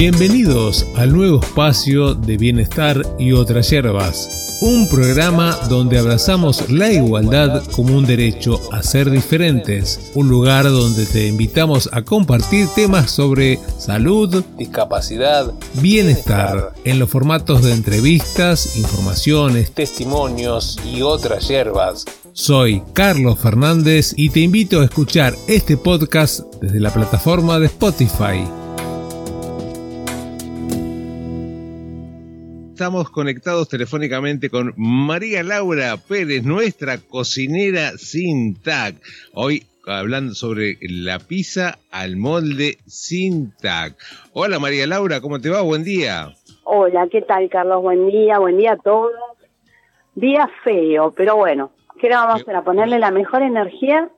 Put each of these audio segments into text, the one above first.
Bienvenidos al nuevo espacio de Bienestar y otras hierbas, un programa donde abrazamos la igualdad como un derecho a ser diferentes, un lugar donde te invitamos a compartir temas sobre salud, discapacidad, bienestar, en los formatos de entrevistas, informaciones, testimonios y otras hierbas. Soy Carlos Fernández y te invito a escuchar este podcast desde la plataforma de Spotify. Estamos conectados telefónicamente con María Laura Pérez, nuestra cocinera sin tag. Hoy hablando sobre la pizza al molde sin tag. Hola María Laura, ¿cómo te va? Buen día. Hola, ¿qué tal Carlos? Buen día, buen día a todos. Día feo, pero bueno, ¿qué le vamos a ponerle la mejor energía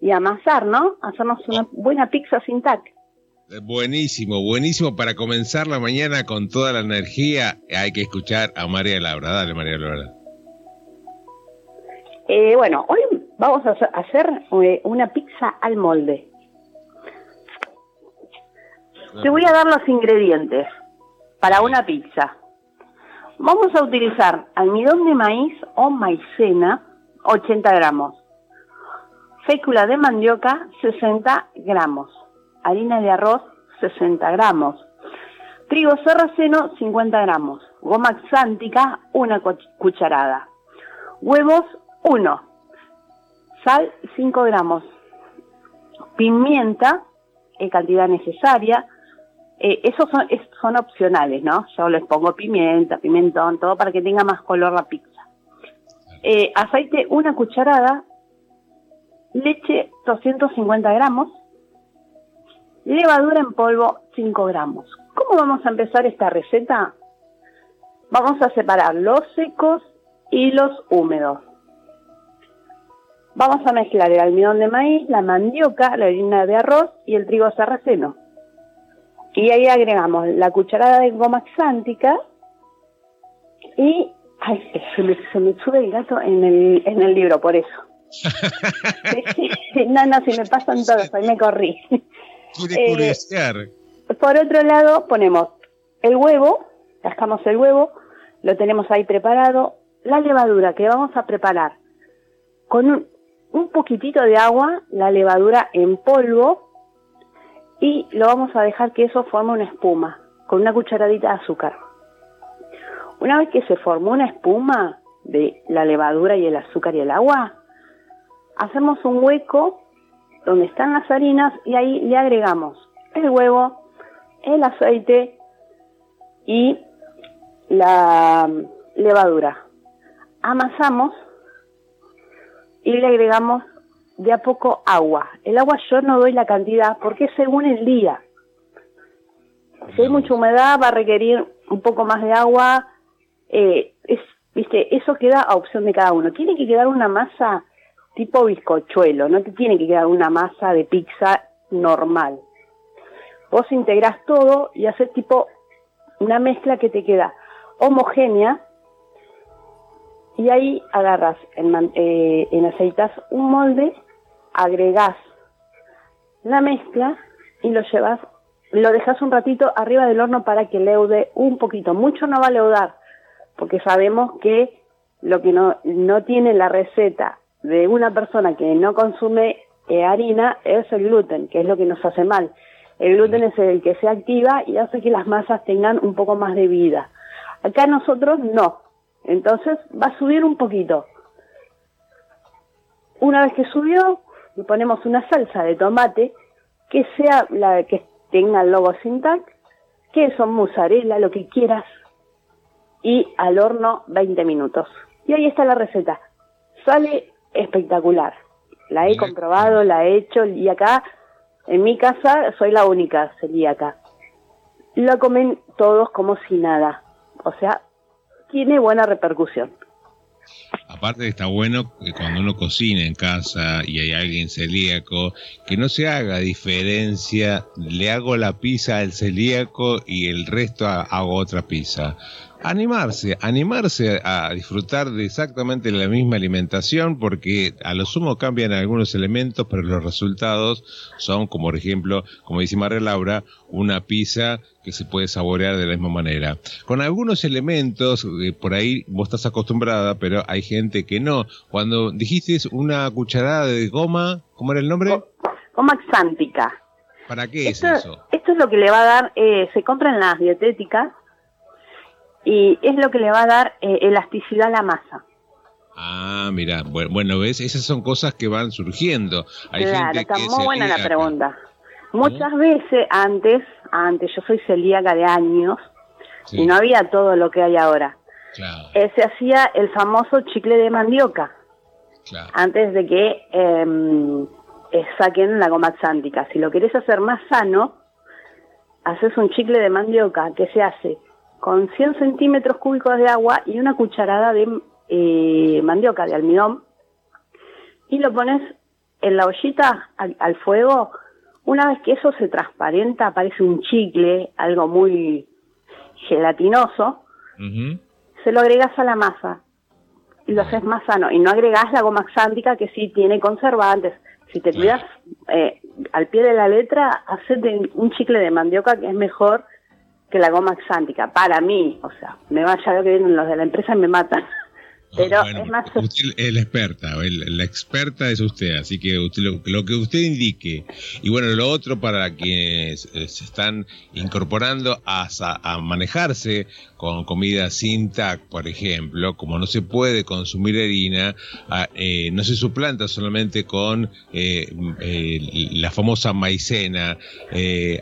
y amasar, ¿no? Hacernos una buena pizza sin tag. Buenísimo, buenísimo para comenzar la mañana con toda la energía. Hay que escuchar a María Laura. Dale, María Laura. Eh, bueno, hoy vamos a hacer eh, una pizza al molde. Te voy a dar los ingredientes para una pizza. Vamos a utilizar almidón de maíz o maicena, 80 gramos. Fécula de mandioca, 60 gramos harina de arroz 60 gramos, trigo sarraceno 50 gramos, goma xántica una cucharada, huevos 1, sal 5 gramos, pimienta en cantidad necesaria, eh, esos son, son opcionales, ¿no? Yo les pongo pimienta, pimentón, todo para que tenga más color la pizza. Eh, aceite una cucharada, leche 250 gramos, levadura en polvo 5 gramos. ¿Cómo vamos a empezar esta receta? Vamos a separar los secos y los húmedos. Vamos a mezclar el almidón de maíz, la mandioca, la harina de arroz y el trigo sarraceno. Y ahí agregamos la cucharada de goma xántica y... Ay, se me, se me sube el gato en el, en el libro, por eso. no, no, si me pasan todos, ahí me corrí. Eh, por otro lado, ponemos el huevo, cascamos el huevo, lo tenemos ahí preparado, la levadura que vamos a preparar con un, un poquitito de agua, la levadura en polvo, y lo vamos a dejar que eso forme una espuma, con una cucharadita de azúcar. Una vez que se formó una espuma de la levadura y el azúcar y el agua, hacemos un hueco donde están las harinas y ahí le agregamos el huevo, el aceite y la levadura. Amasamos y le agregamos de a poco agua. El agua yo no doy la cantidad porque según el día. Si hay mucha humedad va a requerir un poco más de agua. Eh, es, viste, eso queda a opción de cada uno. Tiene que quedar una masa tipo bizcochuelo, no te tiene que quedar una masa de pizza normal. Vos integrás todo y haces tipo una mezcla que te queda homogénea y ahí agarras, en, eh, en aceitas un molde, agregás la mezcla y lo llevas, lo dejas un ratito arriba del horno para que leude un poquito. Mucho no va a leudar, porque sabemos que lo que no, no tiene la receta de una persona que no consume eh, harina es el gluten, que es lo que nos hace mal. El gluten es el que se activa y hace que las masas tengan un poco más de vida. Acá nosotros no. Entonces va a subir un poquito. Una vez que subió, le ponemos una salsa de tomate que sea la que tenga el logo Sintac, queso, mozzarella, lo que quieras, y al horno 20 minutos. Y ahí está la receta. Sale espectacular. La he comprobado, la he hecho y acá, en mi casa, soy la única celíaca. Lo comen todos como si nada. O sea, tiene buena repercusión. Aparte está bueno que cuando uno cocina en casa y hay alguien celíaco, que no se haga diferencia, le hago la pizza al celíaco y el resto hago otra pizza. Animarse, animarse a disfrutar de exactamente la misma alimentación porque a lo sumo cambian algunos elementos, pero los resultados son, como por ejemplo, como dice María Laura, una pizza que se puede saborear de la misma manera. Con algunos elementos, eh, por ahí vos estás acostumbrada, pero hay gente que no. Cuando dijiste una cucharada de goma, ¿cómo era el nombre? Goma xántica. ¿Para qué es eso? Esto es lo que le va a dar, eh, se compra en las dietéticas y es lo que le va a dar eh, elasticidad a la masa. Ah, mira, bueno, ves, esas son cosas que van surgiendo. Hay claro, está muy buena la pregunta. Muchas veces antes, antes, yo soy celíaca de años y no había todo lo que hay ahora. Claro. Eh, se hacía el famoso chicle de mandioca. Claro. Antes de que em, eh, saquen la goma xántica. Si lo querés hacer más sano, haces un chicle de mandioca que se hace con 100 centímetros cúbicos de agua y una cucharada de eh, mandioca, de almidón, y lo pones en la ollita al, fuego. Una vez que eso se transparenta, aparece un chicle, algo muy gelatinoso, se lo agregas a la masa y lo haces más sano. Y no agregas la goma xántica que sí tiene conservantes. Si te cuidas eh, al pie de la letra, hacete un chicle de mandioca que es mejor que la goma xántica, para mí, o sea, me vaya a ver que vienen los de la empresa y me matan. Pero es más... Usted es la experta, la experta es usted, así que usted, lo, que usted indique. Y bueno, lo otro para quienes eh, se están incorporando a, a manejarse con comida sin TAC, por ejemplo, como no se puede consumir harina, ah, eh, no se suplanta solamente con eh, la famosa maicena.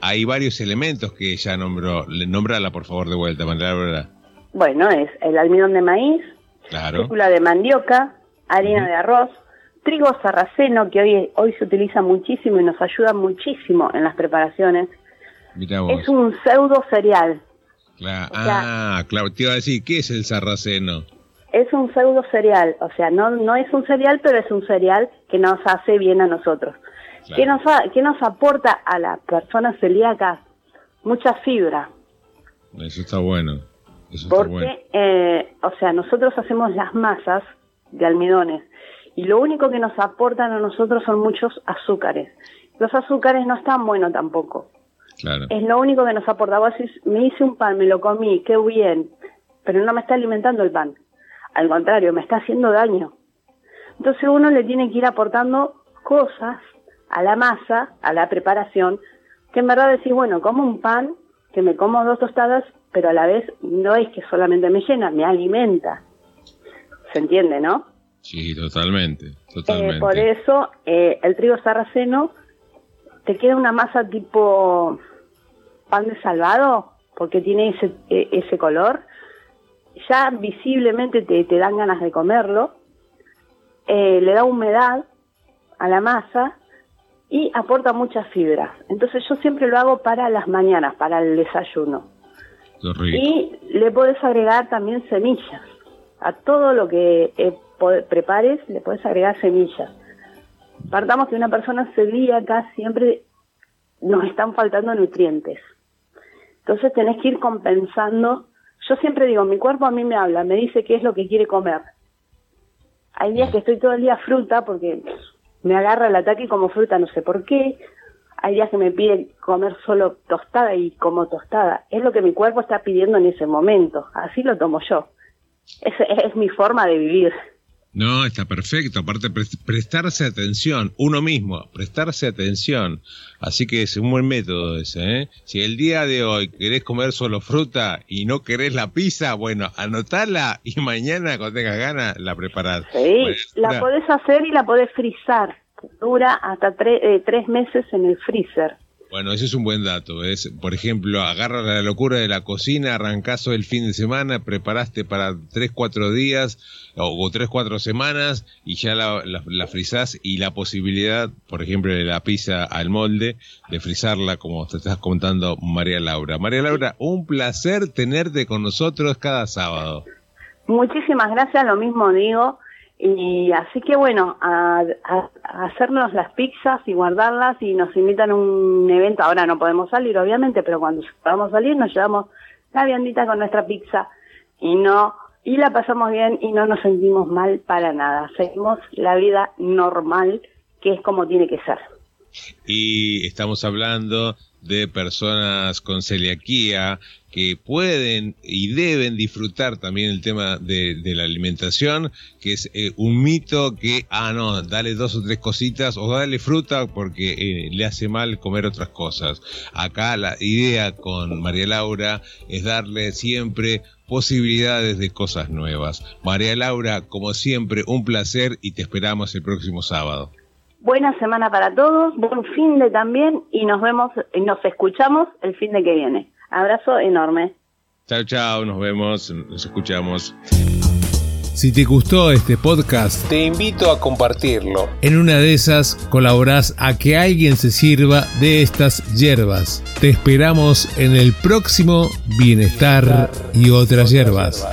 hay varios elementos que ella nombró. Nombrala, por favor, de vuelta, María Bueno, es el almidón de maíz, claro. de mandioca, harina de arroz, trigo sarraceno, que hoy, hoy se utiliza muchísimo y nos ayuda muchísimo en las preparaciones. Es un pseudo cereal. ah, claro, te iba a decir, ¿qué es el sarraceno? Es un pseudo cereal, o sea, no, no es un cereal, pero es un cereal que nos hace bien a nosotros. ¿Qué nos, que nos aporta a las personas celíacas? Mucha fibra. Eso está bueno. Porque, eh, o sea, nosotros hacemos las masas de almidones y lo único que nos aportan a nosotros son muchos azúcares. Los azúcares no están buenos tampoco. Claro. Es lo único que nos aporta. Vos decís, me hice un pan, me lo comí, qué bien, pero no me está alimentando el pan. Al contrario, me está haciendo daño. Entonces uno le tiene que ir aportando cosas a la masa, a la preparación, que en verdad decís, bueno, como un pan, que me como dos tostadas pero a la vez no es que solamente me llena, me alimenta. ¿Se entiende, no? Sí, totalmente, totalmente. Eh, por eso eh, el trigo sarraceno te queda una masa tipo pan de salvado, porque tiene ese, e, ese color. Ya visiblemente te, te dan ganas de comerlo. Eh, le da humedad a la masa y aporta muchas fibras. Entonces yo siempre lo hago para las mañanas, para el desayuno. Y le puedes agregar también semillas. A todo lo que eh, prepares le puedes agregar semillas. Partamos que una persona celíaca siempre nos están faltando nutrientes. Entonces tenés que ir compensando. Yo siempre digo, mi cuerpo a mí me habla, me dice qué es lo que quiere comer. Hay días que estoy todo el día fruta porque me agarra el ataque como fruta, no sé por qué hay días que me piden comer solo tostada y como tostada. Es lo que mi cuerpo está pidiendo en ese momento. Así lo tomo yo. Es, es mi forma de vivir. No, está perfecto. Aparte, prestarse atención, uno mismo, prestarse atención. Así que es un buen método ese. ¿eh? Si el día de hoy querés comer solo fruta y no querés la pizza, bueno, anotala y mañana cuando tengas ganas la preparás. Sí, la podés hacer y la podés frizar dura hasta eh, tres meses en el freezer. Bueno, ese es un buen dato. Es, por ejemplo, agarras la locura de la cocina, arrancás el fin de semana, preparaste para tres, cuatro días o, tres, cuatro semanas y ya la, la, frizás y la posibilidad, por ejemplo, de la pizza al molde, de frizarla como te estás contando María Laura. María Laura, un placer tenerte con nosotros cada sábado. Muchísimas gracias, lo mismo digo. Y así que bueno, a, hacernos las pizzas y guardarlas y nos invitan a un evento. Ahora no podemos salir, obviamente, pero cuando podamos salir nos llevamos la viandita con nuestra pizza y no y la pasamos bien y no nos sentimos mal para nada. Seguimos la vida normal, que es como tiene que ser. Y estamos hablando de personas con celiaquía que pueden y deben disfrutar también el tema de, la alimentación, que es eh, un mito que, ah, no, dale dos o tres cositas o dale fruta porque eh, le hace mal comer otras cosas. Acá la idea con María Laura es darle siempre posibilidades de cosas nuevas. María Laura, como siempre, un placer y te esperamos el próximo sábado. Buena semana para todos, buen fin de también y nos vemos, y nos escuchamos el fin de que viene. Abrazo enorme. Chao, chao, nos vemos, nos escuchamos. Si te gustó este podcast, te invito a compartirlo. En una de esas colaborás a que alguien se sirva de estas hierbas. Te esperamos en el próximo Bienestar y otras hierbas.